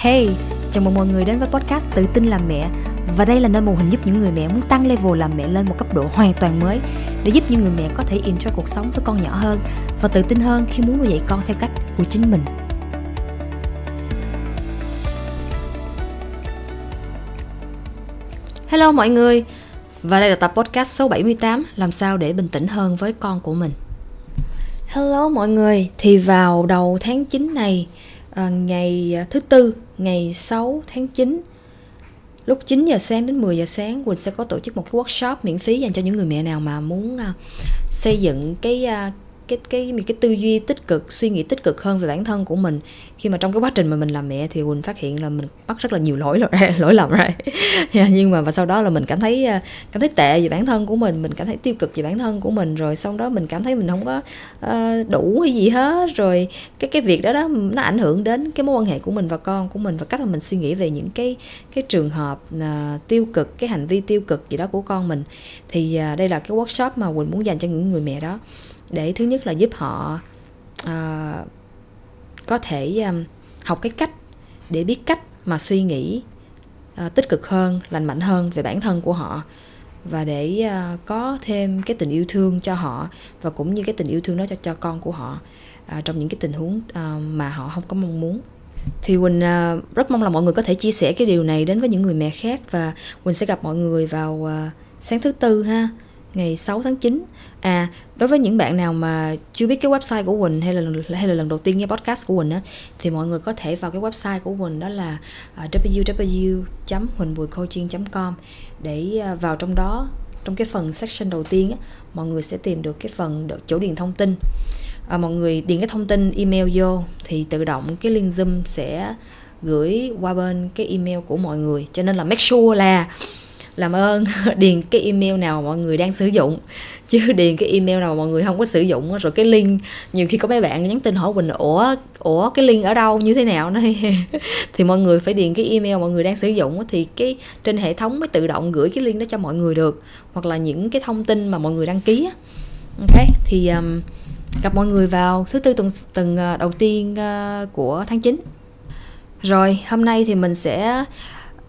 Hey, chào mừng mọi người đến với podcast Tự tin làm mẹ. Và đây là nơi mô hình giúp những người mẹ muốn tăng level làm mẹ lên một cấp độ hoàn toàn mới Để giúp những người mẹ có thể enjoy cuộc sống với con nhỏ hơn Và tự tin hơn khi muốn nuôi dạy con theo cách của chính mình. Hello mọi người. Và đây là tập podcast số 78 Làm sao để bình tĩnh hơn với con của mình. Hello mọi người. Thì vào đầu tháng 9 này à, Ngày à, thứ tư Ngày 6 tháng 9 Lúc 9 giờ sáng đến 10 giờ sáng Quỳnh sẽ có tổ chức một cái workshop miễn phí dành cho những người mẹ nào mà muốn à, xây dựng cái à, cái cái cái tư duy tích cực suy nghĩ tích cực hơn về bản thân của mình. Khi mà trong cái quá trình mà mình làm mẹ thì quỳnh phát hiện là mình mắc rất là nhiều lỗi rồi lỗi lầm rồi. Dạ, nhưng mà và sau đó là mình cảm thấy à, cảm thấy tệ về bản thân của mình mình cảm thấy tiêu cực về bản thân của mình rồi sau đó mình cảm thấy mình không có uh, đủ hay gì hết. Rồi cái cái việc đó đó nó ảnh hưởng đến cái mối quan hệ của mình và con của mình và cách mà mình suy nghĩ về những cái cái trường hợp uh, tiêu cực cái hành vi tiêu cực gì đó của con mình. Thì uh, đây là cái workshop mà quỳnh muốn dành cho những người mẹ đó để thứ nhất là giúp họ uh, có thể um, học cái cách để biết cách mà suy nghĩ uh, tích cực hơn lành mạnh hơn về bản thân của họ và để uh, có thêm cái tình yêu thương cho họ và cũng như cái tình yêu thương đó cho cho con của họ uh, trong những cái tình huống uh, mà họ không có mong muốn. Thì quỳnh uh, rất mong là mọi người có thể chia sẻ cái điều này đến với những người mẹ khác và quỳnh sẽ gặp mọi người vào uh, sáng thứ tư ha ngày 6 tháng 9 À, đối với những bạn nào mà chưa biết cái website của Quỳnh hay là hay là lần đầu tiên nghe podcast của Quỳnh á thì mọi người có thể vào cái website của Quỳnh đó là à, www.huỳnhbùicoaching.com để à, vào trong đó trong cái phần section đầu tiên á, mọi người sẽ tìm được cái phần được chỗ điền thông tin. À, mọi người điền cái thông tin email vô thì tự động cái link Zoom sẽ gửi qua bên cái email của mọi người. Cho nên là make sure là làm ơn. Điền cái email nào mọi người đang sử dụng. Chứ điền cái email nào mọi người không có sử dụng rồi cái link. Nhiều khi có mấy bạn nhắn tin hỏi quỳnh ủa ủa cái link ở đâu? Như thế nào? Nó thì mọi người phải điền cái email mọi người đang sử dụng thì cái trên hệ thống mới tự động gửi cái link đó cho mọi người được. Hoặc là những cái thông tin mà mọi người đăng ký ok thì um, gặp mọi người vào thứ tư tuần tuần ờ, đầu tiên ờ, của tháng 9 rồi hôm nay thì mình sẽ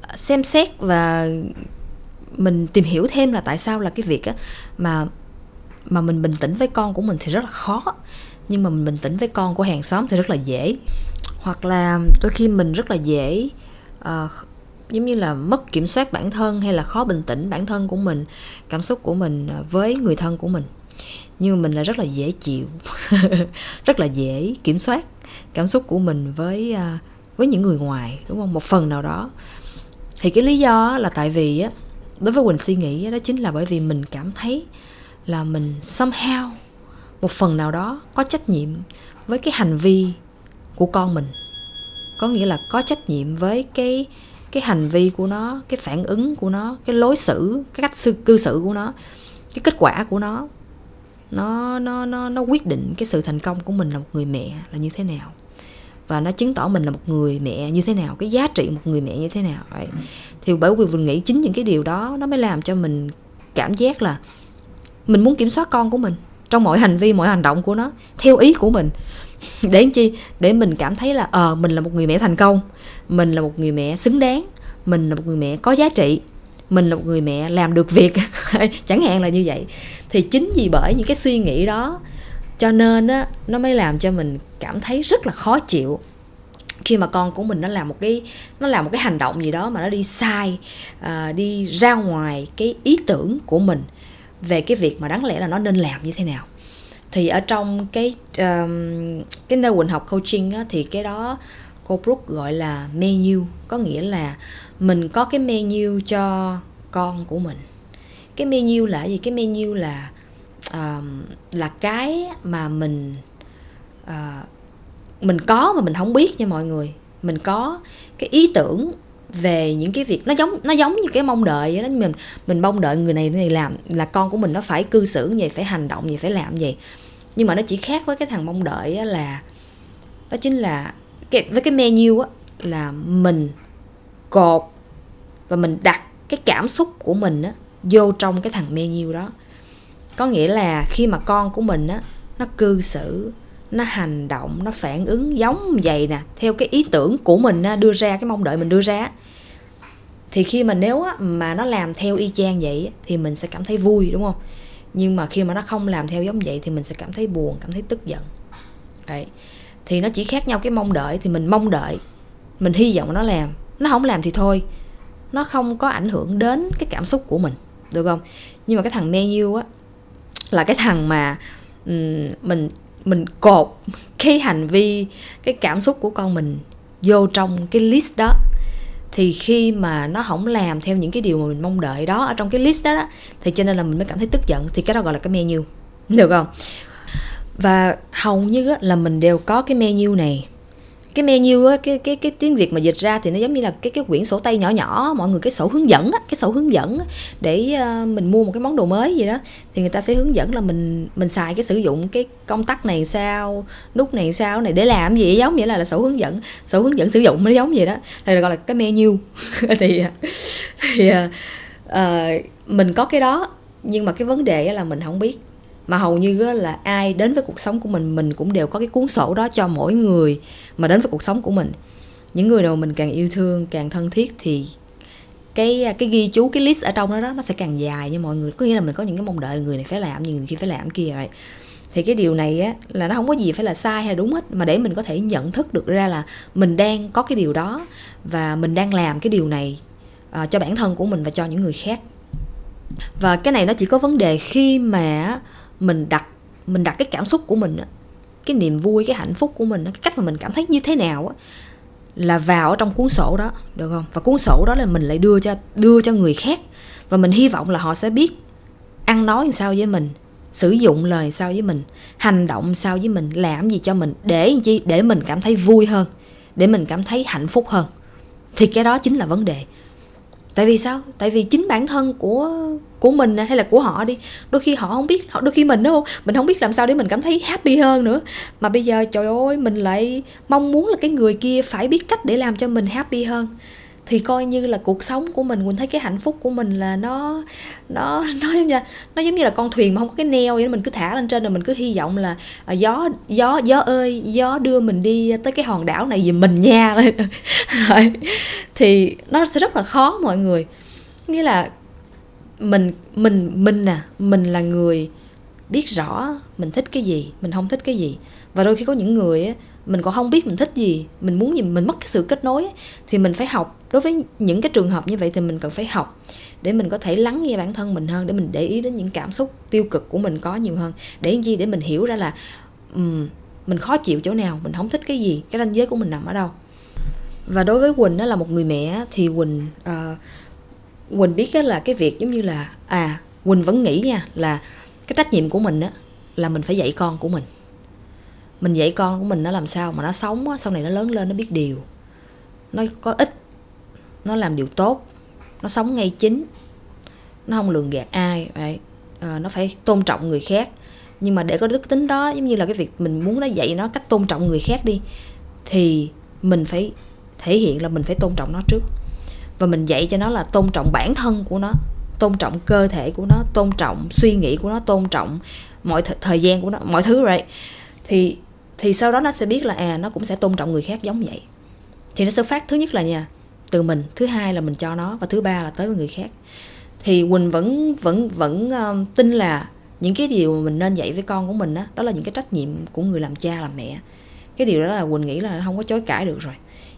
ờ, xem xét và mình tìm hiểu thêm là tại sao là cái việc á mà mà mình bình tĩnh với con của mình thì rất là khó. Nhưng mà mình bình tĩnh với con của hàng xóm thì rất là dễ. Hoặc là đôi khi mình rất là dễ uh, giống như là mất kiểm soát bản thân hay là khó bình tĩnh bản thân của mình cảm xúc của mình ờ, với người thân của mình. Nhưng mà mình là rất là dễ chịu rất là dễ kiểm soát cảm xúc của mình với uh, với những người ngoài đúng không? Một phần nào đó. Thì cái lý do là tại vì á đối với quỳnh suy nghĩ đó chính là bởi vì mình cảm thấy là mình somehow, một phần nào đó có trách nhiệm với cái hành vi của con mình. Có nghĩa là có trách nhiệm với cái cái hành vi của nó, cái phản ứng của nó, cái lối xử, cái cách sư cư xử của nó, cái kết quả của nó. Nó nó nó nó quyết định cái sự thành công của mình là một người mẹ là như thế nào. Và nó chứng tỏ mình là một người mẹ như thế nào, cái giá trị một người mẹ như thế nào vậy thì bởi vì mình nghĩ chính những cái điều đó nó mới làm cho mình cảm giác là mình muốn kiểm soát con của mình trong mọi hành vi mọi hành động của nó theo ý của mình. Để chi? Để mình cảm thấy là ờ à, mình là một người mẹ thành công mình là một người mẹ xứng đáng mình là một người mẹ có giá trị mình là một người mẹ làm được việc. Chẳng hạn là như vậy. Thì chính vì bởi những cái suy nghĩ đó cho nên á nó mới làm cho mình cảm thấy rất là khó chịu khi mà con của mình nó làm một cái nó làm một cái hành động gì đó mà nó đi sai uh, đi ra ngoài cái ý tưởng của mình về cái việc mà đáng lẽ là nó nên làm như thế nào. Thì ở trong cái um, cái nơi quỳnh học coaching á, thì cái đó cô Brooke gọi là menu có nghĩa là mình có cái menu cho con của mình. Cái menu là gì? Cái menu là um, là cái mà mình uh, mình có mà mình không biết nha mọi người. Mình có cái ý tưởng về những cái việc nó giống nó giống như cái mong đợi đó mình mình mong đợi người này này làm là con của mình nó phải cư xử như vậy phải hành động gì phải làm gì nhưng mà nó chỉ khác với cái thằng mong đợi là đó chính là cái, với cái menu á là mình cột và mình đặt cái cảm xúc của mình á vô trong cái thằng menu đó. Có nghĩa là khi mà con của mình á nó cư xử nó hành động, nó phản ứng giống vậy nè, theo cái ý tưởng của mình đưa ra, cái mong đợi mình đưa ra thì khi mà nếu mà nó làm theo y chang vậy thì mình sẽ cảm thấy vui, đúng không? Nhưng mà khi mà nó không làm theo giống vậy thì mình sẽ cảm thấy buồn, cảm thấy tức giận. Đấy. thì nó chỉ khác nhau cái mong đợi thì mình mong đợi, mình hy vọng nó làm. Nó không làm thì thôi. Nó không có ảnh hưởng đến cái cảm xúc của mình, được không? Nhưng mà cái thằng menu á, là cái thằng mà mình mình cột cái hành vi cái cảm xúc của con mình vô trong cái list đó. Thì khi mà nó không làm theo những cái điều mà mình mong đợi đó ở trong cái list đó, đó thì cho nên là mình mới cảm thấy tức giận. Thì cái đó gọi là cái menu. Được không? Và hầu như là mình đều có cái menu này cái menu á, cái cái cái tiếng việt mà dịch ra thì nó giống như là cái cái quyển sổ tay nhỏ nhỏ mọi người cái sổ hướng dẫn á, cái sổ hướng dẫn á, để uh, mình mua một cái món đồ mới gì đó. Thì người ta sẽ hướng dẫn là mình mình xài cái sử dụng cái công tắc này sao nút này sao này để làm gì giống vậy là là sổ hướng dẫn sổ hướng dẫn sử dụng nó giống vậy đó. Đây là gọi là cái menu thì ờ, thì uh, mình có cái đó nhưng mà cái vấn đề là mình không biết mà hầu như là ai đến với cuộc sống của mình mình cũng đều có cái cuốn sổ đó cho mỗi người mà đến với cuộc sống của mình. Những người nào mình càng yêu thương càng thân thiết thì cái cái ghi chú cái list ở trong đó, đó nó sẽ càng dài như mọi người. Có nghĩa là mình có những cái mong đợi người này phải làm người kia phải làm kia rồi thì cái điều này á là nó không có gì phải là sai hay là đúng hết mà để mình có thể nhận thức được ra là mình đang có cái điều đó và mình đang làm cái điều này uh, cho bản thân của mình và cho những người khác. Và cái này nó chỉ có vấn đề khi mà mình đặt mình đặt cái cảm xúc của mình cái niềm vui, cái hạnh phúc của mình cái cách mà mình cảm thấy như thế nào là vào ở trong cuốn sổ đó, được không? Và cuốn sổ đó là mình lại đưa cho đưa cho người khác. Và mình hy vọng là họ sẽ biết ăn nói làm sao với mình, sử dụng lời sao với mình, hành động sao với mình, làm gì cho mình để gì để mình cảm thấy vui hơn, để mình cảm thấy hạnh phúc hơn. Thì cái đó chính là vấn đề tại vì sao? Tại vì chính bản thân của của mình hay là của họ đi, đôi khi họ không biết, họ, đôi khi mình đâu mình không biết làm sao để mình cảm thấy happy hơn nữa. Mà bây giờ, trời ơi, mình lại mong muốn là cái người kia phải biết cách để làm cho mình happy hơn thì coi như là cuộc sống của mình mình thấy cái hạnh phúc của mình là nó nó nó giống như nó giống như là con thuyền mà không có cái neo vậy đó mình cứ thả lên trên rồi mình cứ hy vọng là à, gió gió gió ơi gió đưa mình đi tới cái hòn đảo này giùm mình nha. Rồi thì nó sẽ rất là khó mọi người. Nghĩa là mình mình mình nè à, mình là người biết rõ mình thích cái gì mình không thích cái gì. Và đôi khi có những người á mình còn không biết mình thích gì mình muốn gì mình mất cái sự kết nối ấy, thì mình phải học. Đối với những cái trường hợp như vậy thì mình cần phải học để mình có thể lắng nghe bản thân mình hơn để mình để ý đến những cảm xúc tiêu cực của mình có nhiều hơn. Để gì? Để mình hiểu ra là um, mình khó chịu chỗ nào mình không thích cái gì cái ranh giới của mình nằm ở đâu. Và đối với quỳnh đó là một người mẹ thì quỳnh uh, quỳnh biết là cái việc giống như là à quỳnh vẫn nghĩ nha là cái trách nhiệm của mình á là mình phải dạy con của mình mình dạy con của mình nó làm sao mà nó sống á, sau này nó lớn lên nó biết điều. Nó có ích nó làm điều tốt nó sống ngay chính nó không lường gạt ai right? à, ờ, nó phải tôn trọng người khác. Nhưng mà để có đức tính đó giống như là cái việc mình muốn nó dạy nó cách tôn trọng người khác đi thì mình phải thể hiện là mình phải tôn trọng nó trước. Và mình dạy cho nó là tôn trọng bản thân của nó tôn trọng cơ thể của nó tôn trọng suy nghĩ của nó tôn trọng mọi th- thời gian của nó mọi thứ rồi thì thì sau đó nó sẽ biết là à nó cũng sẽ tôn trọng người khác giống vậy. Thì nó sẽ phát thứ nhất là nha từ mình thứ hai là mình cho nó và thứ ba là tới với người khác. Thì quỳnh vẫn vẫn vẫn um, tin là những cái điều mà mình nên dạy với con của mình đó, đó là những cái trách nhiệm của người làm cha làm mẹ. Cái điều đó là quỳnh nghĩ là không có chối cãi được rồi.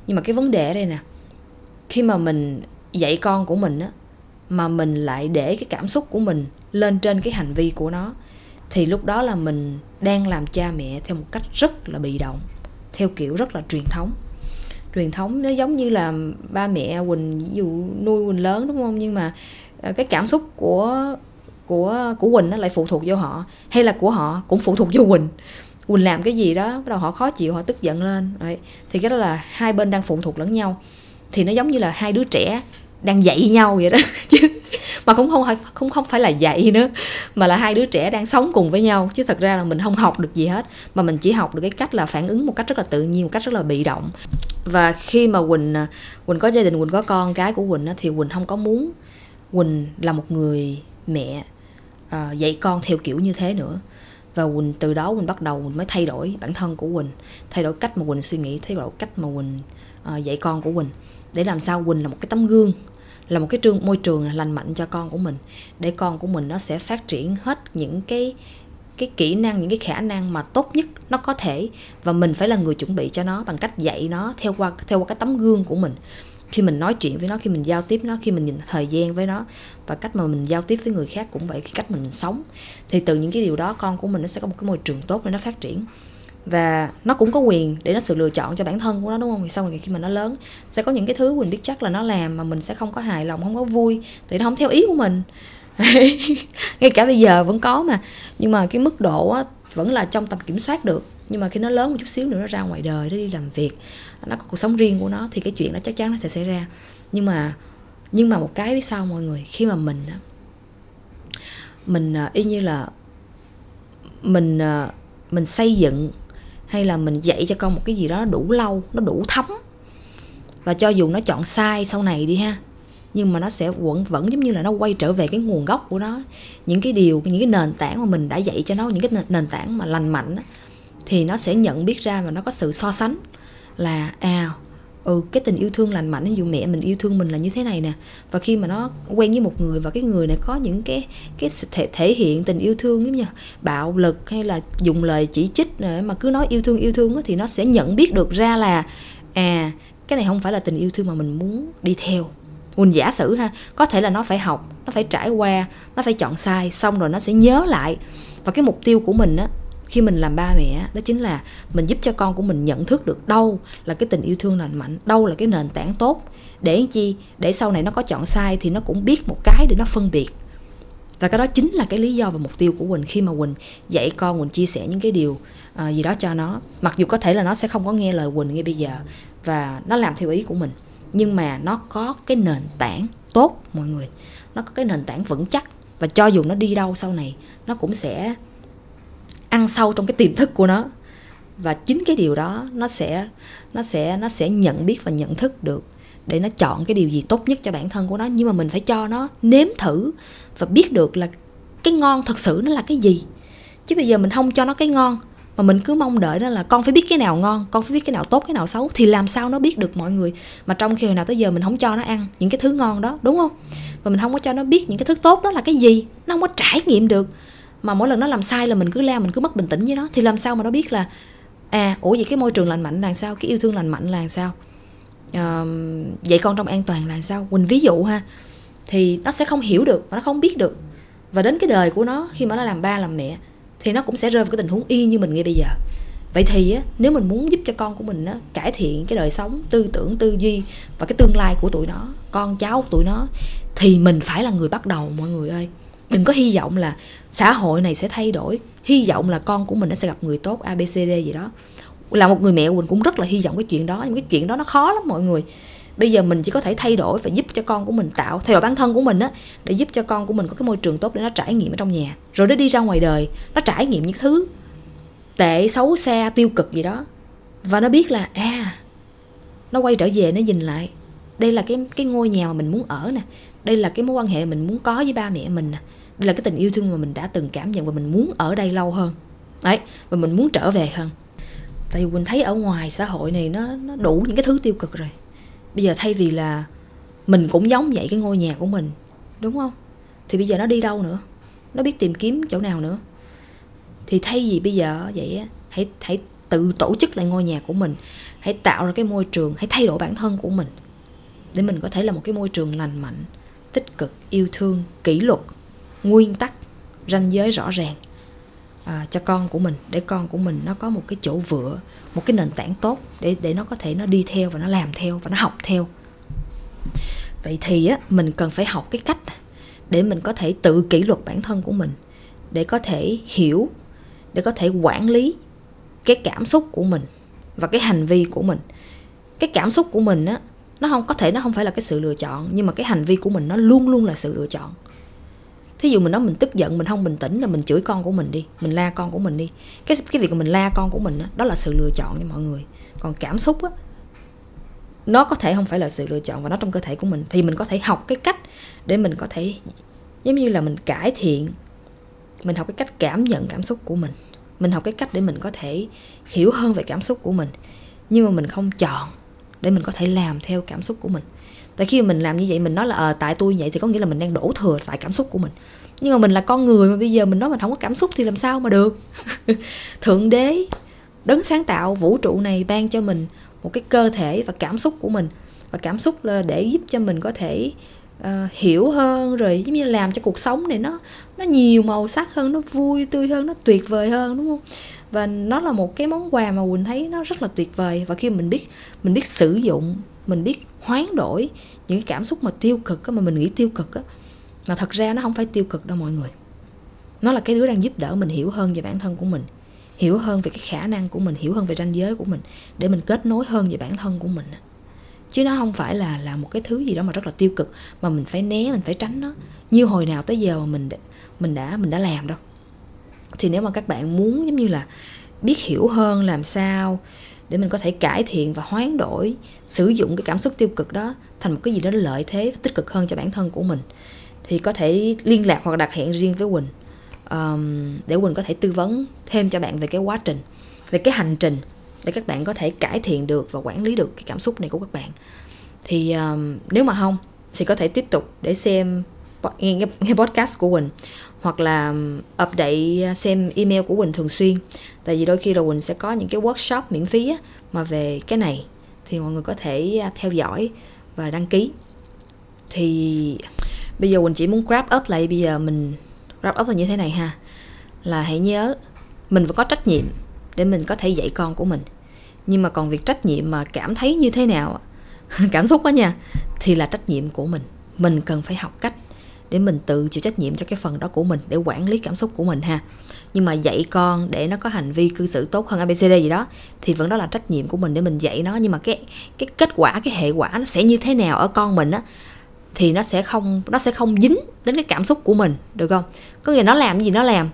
Nhưng mà cái vấn đề ở đây nè khi mà mình dạy con của mình á mà mình lại để cái cảm xúc của mình lên trên cái hành vi của nó thì lúc đó là mình đang làm cha mẹ theo một cách rất là bị động, theo kiểu rất là truyền thống. Truyền thống nó giống như là ba mẹ quỳnh, ví dụ nuôi quỳnh lớn, đúng không? Nhưng mà ờ, cái cảm xúc của của của quỳnh nó lại phụ thuộc vô họ, hay là của họ cũng phụ thuộc vô quỳnh. Quỳnh làm cái gì đó, bắt đầu họ khó chịu, họ tức giận lên, Đấy. thì cái đó là hai bên đang phụ thuộc lẫn nhau. Thì nó giống như là hai đứa trẻ đang dạy nhau vậy đó. Chứ mà cũng không không không phải là dạy nữa. Mà là hai đứa trẻ đang sống cùng với nhau chứ thật ra là mình không học được gì hết. Mà mình chỉ học được cái cách là phản ứng một cách rất là tự nhiên một cách rất là bị động. Và khi mà quỳnh à, quỳnh có gia đình quỳnh có con cái của quỳnh thì quỳnh không có muốn quỳnh là một người mẹ uh, dạy con theo kiểu như thế nữa. Và quỳnh từ đó quỳnh bắt đầu quỳnh mới thay đổi bản thân của quỳnh thay đổi cách mà quỳnh suy nghĩ thay đổi cách mà quỳnh uh, dạy con của quỳnh. Để làm sao quỳnh là một cái tấm gương là một cái trường, môi trường lành mạnh cho con của mình, để con của mình nó sẽ phát triển hết những cái cái kỹ năng, những cái khả năng mà tốt nhất nó có thể, và mình phải là người chuẩn bị cho nó bằng cách dạy nó theo qua theo qua cái tấm gương của mình. Khi mình nói chuyện với nó, khi mình giao tiếp nó, khi mình nhìn thời gian với nó, và cách mà mình giao tiếp với người khác cũng vậy, cái cách mình sống, thì từ những cái điều đó con của mình nó sẽ có một cái môi trường tốt để nó phát triển và nó cũng có quyền để nó sự lựa chọn cho bản thân của nó đúng không? Thì sau này khi mà nó lớn sẽ có những cái thứ mình biết chắc là nó làm mà mình sẽ không có hài lòng không có vui thì nó không theo ý của mình. Ngay cả bây giờ vẫn có mà. Nhưng mà cái mức độ á, vẫn là trong tầm kiểm soát được. Nhưng mà khi nó lớn một chút xíu nữa nó ra ngoài đời nó đi làm việc nó có cuộc sống riêng của nó thì cái chuyện đó chắc chắn nó sẽ xảy ra. Nhưng mà nhưng mà một cái biết sao mọi người khi mà mình mình à, y như là mình à, mình xây dựng hay là mình dạy cho con một cái gì đó đủ lâu, nó đủ thấm. Và cho dù nó chọn sai sau này đi ha, nhưng mà nó sẽ vẫn vẫn giống như là nó quay trở về cái nguồn gốc của nó. Những cái điều, những cái nền tảng mà mình đã dạy cho nó, những cái nền tảng mà lành mạnh thì nó sẽ nhận biết ra và nó có sự so sánh là à ừ cái tình yêu thương lành mạnh ví dụ mẹ mình yêu thương mình là như thế này nè. Và khi mà nó quen với một người và cái người này có những cái cái thể, thể hiện tình yêu thương giống như bạo lực hay là dùng lời chỉ trích mà cứ nói yêu thương yêu thương thì nó sẽ nhận biết được ra là à cái này không phải là tình yêu thương mà mình muốn đi theo. Mình giả sử ha có thể là nó phải học nó phải trải qua nó phải chọn sai xong rồi nó sẽ nhớ lại. Và cái mục tiêu của mình á khi mình làm ba mẹ đó chính là mình giúp cho con của mình nhận thức được đâu là cái tình yêu thương lành mạnh đâu là cái nền tảng tốt. Để chi? Để sau này nó có chọn sai thì nó cũng biết một cái để nó phân biệt. Và cái đó chính là cái lý do và mục tiêu của quỳnh. Khi mà quỳnh dạy con quỳnh chia sẻ những cái điều uh, gì đó cho nó mặc dù có thể là nó sẽ không có nghe lời quỳnh ngay bây giờ và nó làm theo ý của mình nhưng mà nó có cái nền tảng tốt mọi người. Nó có cái nền tảng vững chắc và cho dù nó đi đâu sau này nó cũng sẽ ăn sâu trong cái tiềm thức của nó. Và chính cái điều đó nó sẽ nó sẽ nó sẽ nhận biết và nhận thức được để nó chọn cái điều gì tốt nhất cho bản thân của nó. Nhưng mà mình phải cho nó nếm thử và biết được là cái ngon thật sự nó là cái gì. Chứ bây giờ mình không cho nó cái ngon, mà mình cứ mong đợi đó là con phải biết cái nào ngon, con phải biết cái nào tốt, cái nào xấu, thì làm sao nó biết được mọi người. Mà trong khi hồi nào tới giờ mình không cho nó ăn những cái thứ ngon đó, đúng không? Và mình không có cho nó biết những cái thứ tốt đó là cái gì, nó không có trải nghiệm được mà mỗi lần nó làm sai là mình cứ la mình cứ mất bình tĩnh với nó. Thì làm sao mà nó biết là à ủa vậy cái môi trường lành mạnh là sao? Cái yêu thương lành mạnh là sao? À, dạy con trong an toàn là sao? Quỳnh ví dụ ha thì nó sẽ không hiểu được và nó không biết được. Và đến cái đời của nó khi mà nó làm ba làm mẹ thì nó cũng sẽ rơi vào cái tình huống y như mình ngay bây giờ. Vậy thì á, nếu mình muốn giúp cho con của mình á, cải thiện cái đời sống tư tưởng tư duy và cái tương lai của tụi nó con cháu của tụi nó thì mình phải là người bắt đầu mọi người ơi đừng có hy vọng là xã hội này sẽ thay đổi. Hy vọng là con của mình nó sẽ gặp người tốt abcd gì đó. Là một người mẹ quỳnh cũng rất là hy vọng cái chuyện đó. Nhưng cái chuyện đó nó khó lắm mọi người. Bây giờ mình chỉ có thể thay đổi và giúp cho con của mình tạo, thay đổi bản thân của mình á, để giúp cho con của mình có cái môi trường tốt để nó trải nghiệm ở trong nhà. Rồi nó đi ra ngoài đời, nó trải nghiệm những thứ tệ, xấu, xa, tiêu cực gì đó. Và nó biết là à nó quay trở về, nó nhìn lại. Đây là cái cái ngôi nhà mà mình muốn ở nè. Đây là cái mối quan hệ mình muốn có với ba mẹ mình nè đây là cái tình yêu thương mà mình đã từng cảm nhận và mình muốn ở đây lâu hơn. Đấy, và mình muốn trở về hơn. Tại vì mình thấy ở ngoài xã hội này nó nó đủ những cái thứ tiêu cực rồi. Bây giờ thay vì là mình cũng giống vậy cái ngôi nhà của mình, đúng không? Thì bây giờ nó đi đâu nữa? Nó biết tìm kiếm chỗ nào nữa? Thì thay vì bây giờ vậy á, hãy hãy tự tổ chức lại ngôi nhà của mình. Hãy tạo ra cái môi trường, hãy thay đổi bản thân của mình để mình có thể là một cái môi trường lành mạnh, tích cực, yêu thương, kỷ luật nguyên tắc ranh giới rõ ràng à, cho con của mình để con của mình nó có một cái chỗ vựa một cái nền tảng tốt để để nó có thể nó đi theo và nó làm theo và nó học theo. Vậy thì á mình cần phải học cái cách để mình có thể tự kỷ luật bản thân của mình để có thể hiểu để có thể quản lý cái cảm xúc của mình và cái hành vi của mình. Cái cảm xúc của mình á nó không có thể nó không phải là cái sự lựa chọn nhưng mà cái hành vi của mình nó luôn luôn là sự lựa chọn thí dụ mình nói mình tức giận mình không bình tĩnh là mình chửi con của mình đi mình la con của mình đi. Cái cái việc mà mình la con của mình đó, đó là sự lựa chọn nha mọi người. Còn cảm xúc á nó có thể không phải là sự lựa chọn và nó trong cơ thể của mình. Thì mình có thể học cái cách để mình có thể giống như là mình cải thiện mình học cái cách cảm nhận cảm xúc của mình. Mình học cái cách để mình có thể hiểu hơn về cảm xúc của mình. Nhưng mà mình không chọn để mình có thể làm theo cảm xúc của mình tại khi mình làm như vậy mình nói là ờ tại tôi vậy thì có nghĩa là mình đang đổ thừa tại cảm xúc của mình. Nhưng mà mình là con người mà bây giờ mình nói mình không có cảm xúc thì làm sao mà được? Thượng đế đấng sáng tạo vũ trụ này ban cho mình một cái cơ thể và cảm xúc của mình. Và cảm xúc là để giúp cho mình có thể uh, hiểu hơn rồi giống như làm cho cuộc sống này nó nó nhiều màu sắc hơn nó vui tươi hơn nó tuyệt vời hơn đúng không? Và nó là một cái món quà mà quỳnh thấy nó rất là tuyệt vời. Và khi mình biết mình biết sử dụng mình biết hoán đổi những cái cảm xúc mà tiêu cực á, mà mình nghĩ tiêu cực á mà thật ra nó không phải tiêu cực đâu mọi người. Nó là cái đứa đang giúp đỡ mình hiểu hơn về bản thân của mình hiểu hơn về cái khả năng của mình hiểu hơn về ranh giới của mình để mình kết nối hơn về bản thân của mình chứ nó không phải là là một cái thứ gì đó mà rất là tiêu cực mà mình phải né mình phải tránh nó. Như hồi nào tới giờ mà mình mình đã mình đã làm đâu. Thì nếu mà các bạn muốn giống như là biết hiểu hơn làm sao để mình có thể cải thiện và hoán đổi sử dụng cái cảm xúc tiêu cực đó thành một cái gì đó lợi thế và tích cực hơn cho bản thân của mình. Thì có thể liên lạc hoặc đặt hẹn riêng với Quỳnh um, để Quỳnh có thể tư vấn thêm cho bạn về cái quá trình về cái hành trình để các bạn có thể cải thiện được và quản lý được cái cảm xúc này của các bạn. Thì um, nếu mà không thì có thể tiếp tục để xem nghe, nghe podcast của Quỳnh hoặc là update à, xem email của Quỳnh thường xuyên. Tại vì đôi khi là Quỳnh sẽ có những cái workshop miễn phí á, mà về cái này thì mọi người có thể à, theo dõi và đăng ký. Thì bây giờ Quỳnh chỉ muốn grab up lại bây giờ mình wrap up là như thế này ha. Là hãy nhớ mình vẫn có trách nhiệm để mình có thể dạy con của mình. Nhưng mà còn việc trách nhiệm mà cảm thấy như thế nào cảm xúc đó nha thì là trách nhiệm của mình. Mình cần phải học cách để mình tự chịu trách nhiệm cho cái phần đó của mình, để quản lý cảm xúc của mình ha. Nhưng mà dạy con để nó có hành vi cư xử tốt hơn abcd gì đó, thì vẫn đó là trách nhiệm của mình để mình dạy nó. Nhưng mà cái cái kết quả, cái hệ quả nó sẽ như thế nào ở con mình á, thì nó sẽ không, nó sẽ không dính đến cái cảm xúc của mình, được không? Có nghĩa nó làm gì nó làm,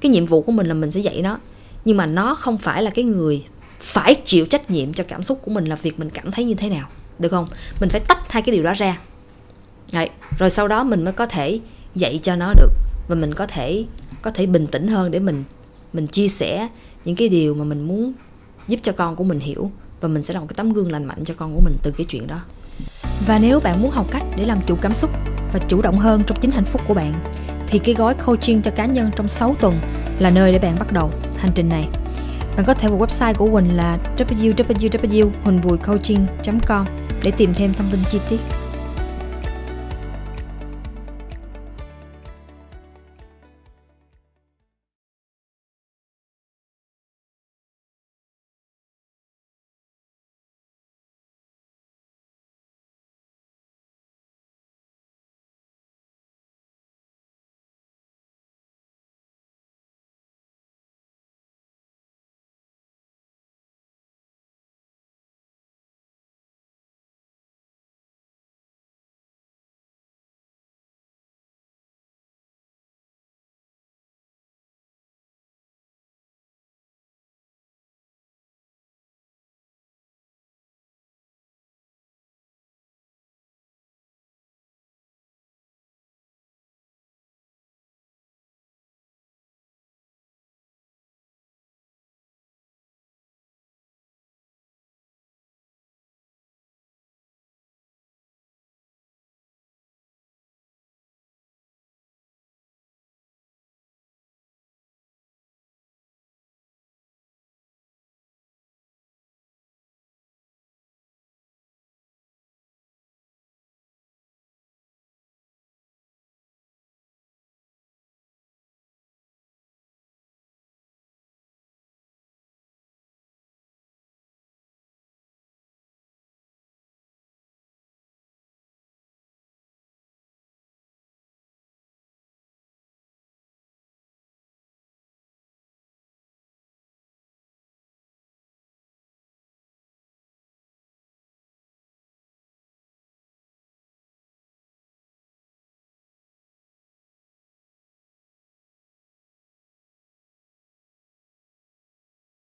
cái nhiệm vụ của mình là mình sẽ dạy nó. Nhưng mà nó không phải là cái người phải chịu trách nhiệm cho cảm xúc của mình là việc mình cảm thấy như thế nào, được không? Mình phải tách hai cái điều đó ra. Đấy. rồi sau đó mình mới có thể dạy cho nó được và mình có thể có thể bình tĩnh hơn để mình mình chia sẻ những cái điều mà mình muốn giúp cho con của mình hiểu và mình sẽ là một cái tấm gương lành mạnh cho con của mình từ cái chuyện đó và nếu bạn muốn học cách để làm chủ cảm xúc và chủ động hơn trong chính hạnh phúc của bạn, thì cái gói coaching cho cá nhân trong 6 tuần là nơi để bạn bắt đầu hành trình này. Bạn có thể vào website của Quỳnh là www.huỳnhvuicoaching.com để tìm thêm thông tin chi tiết.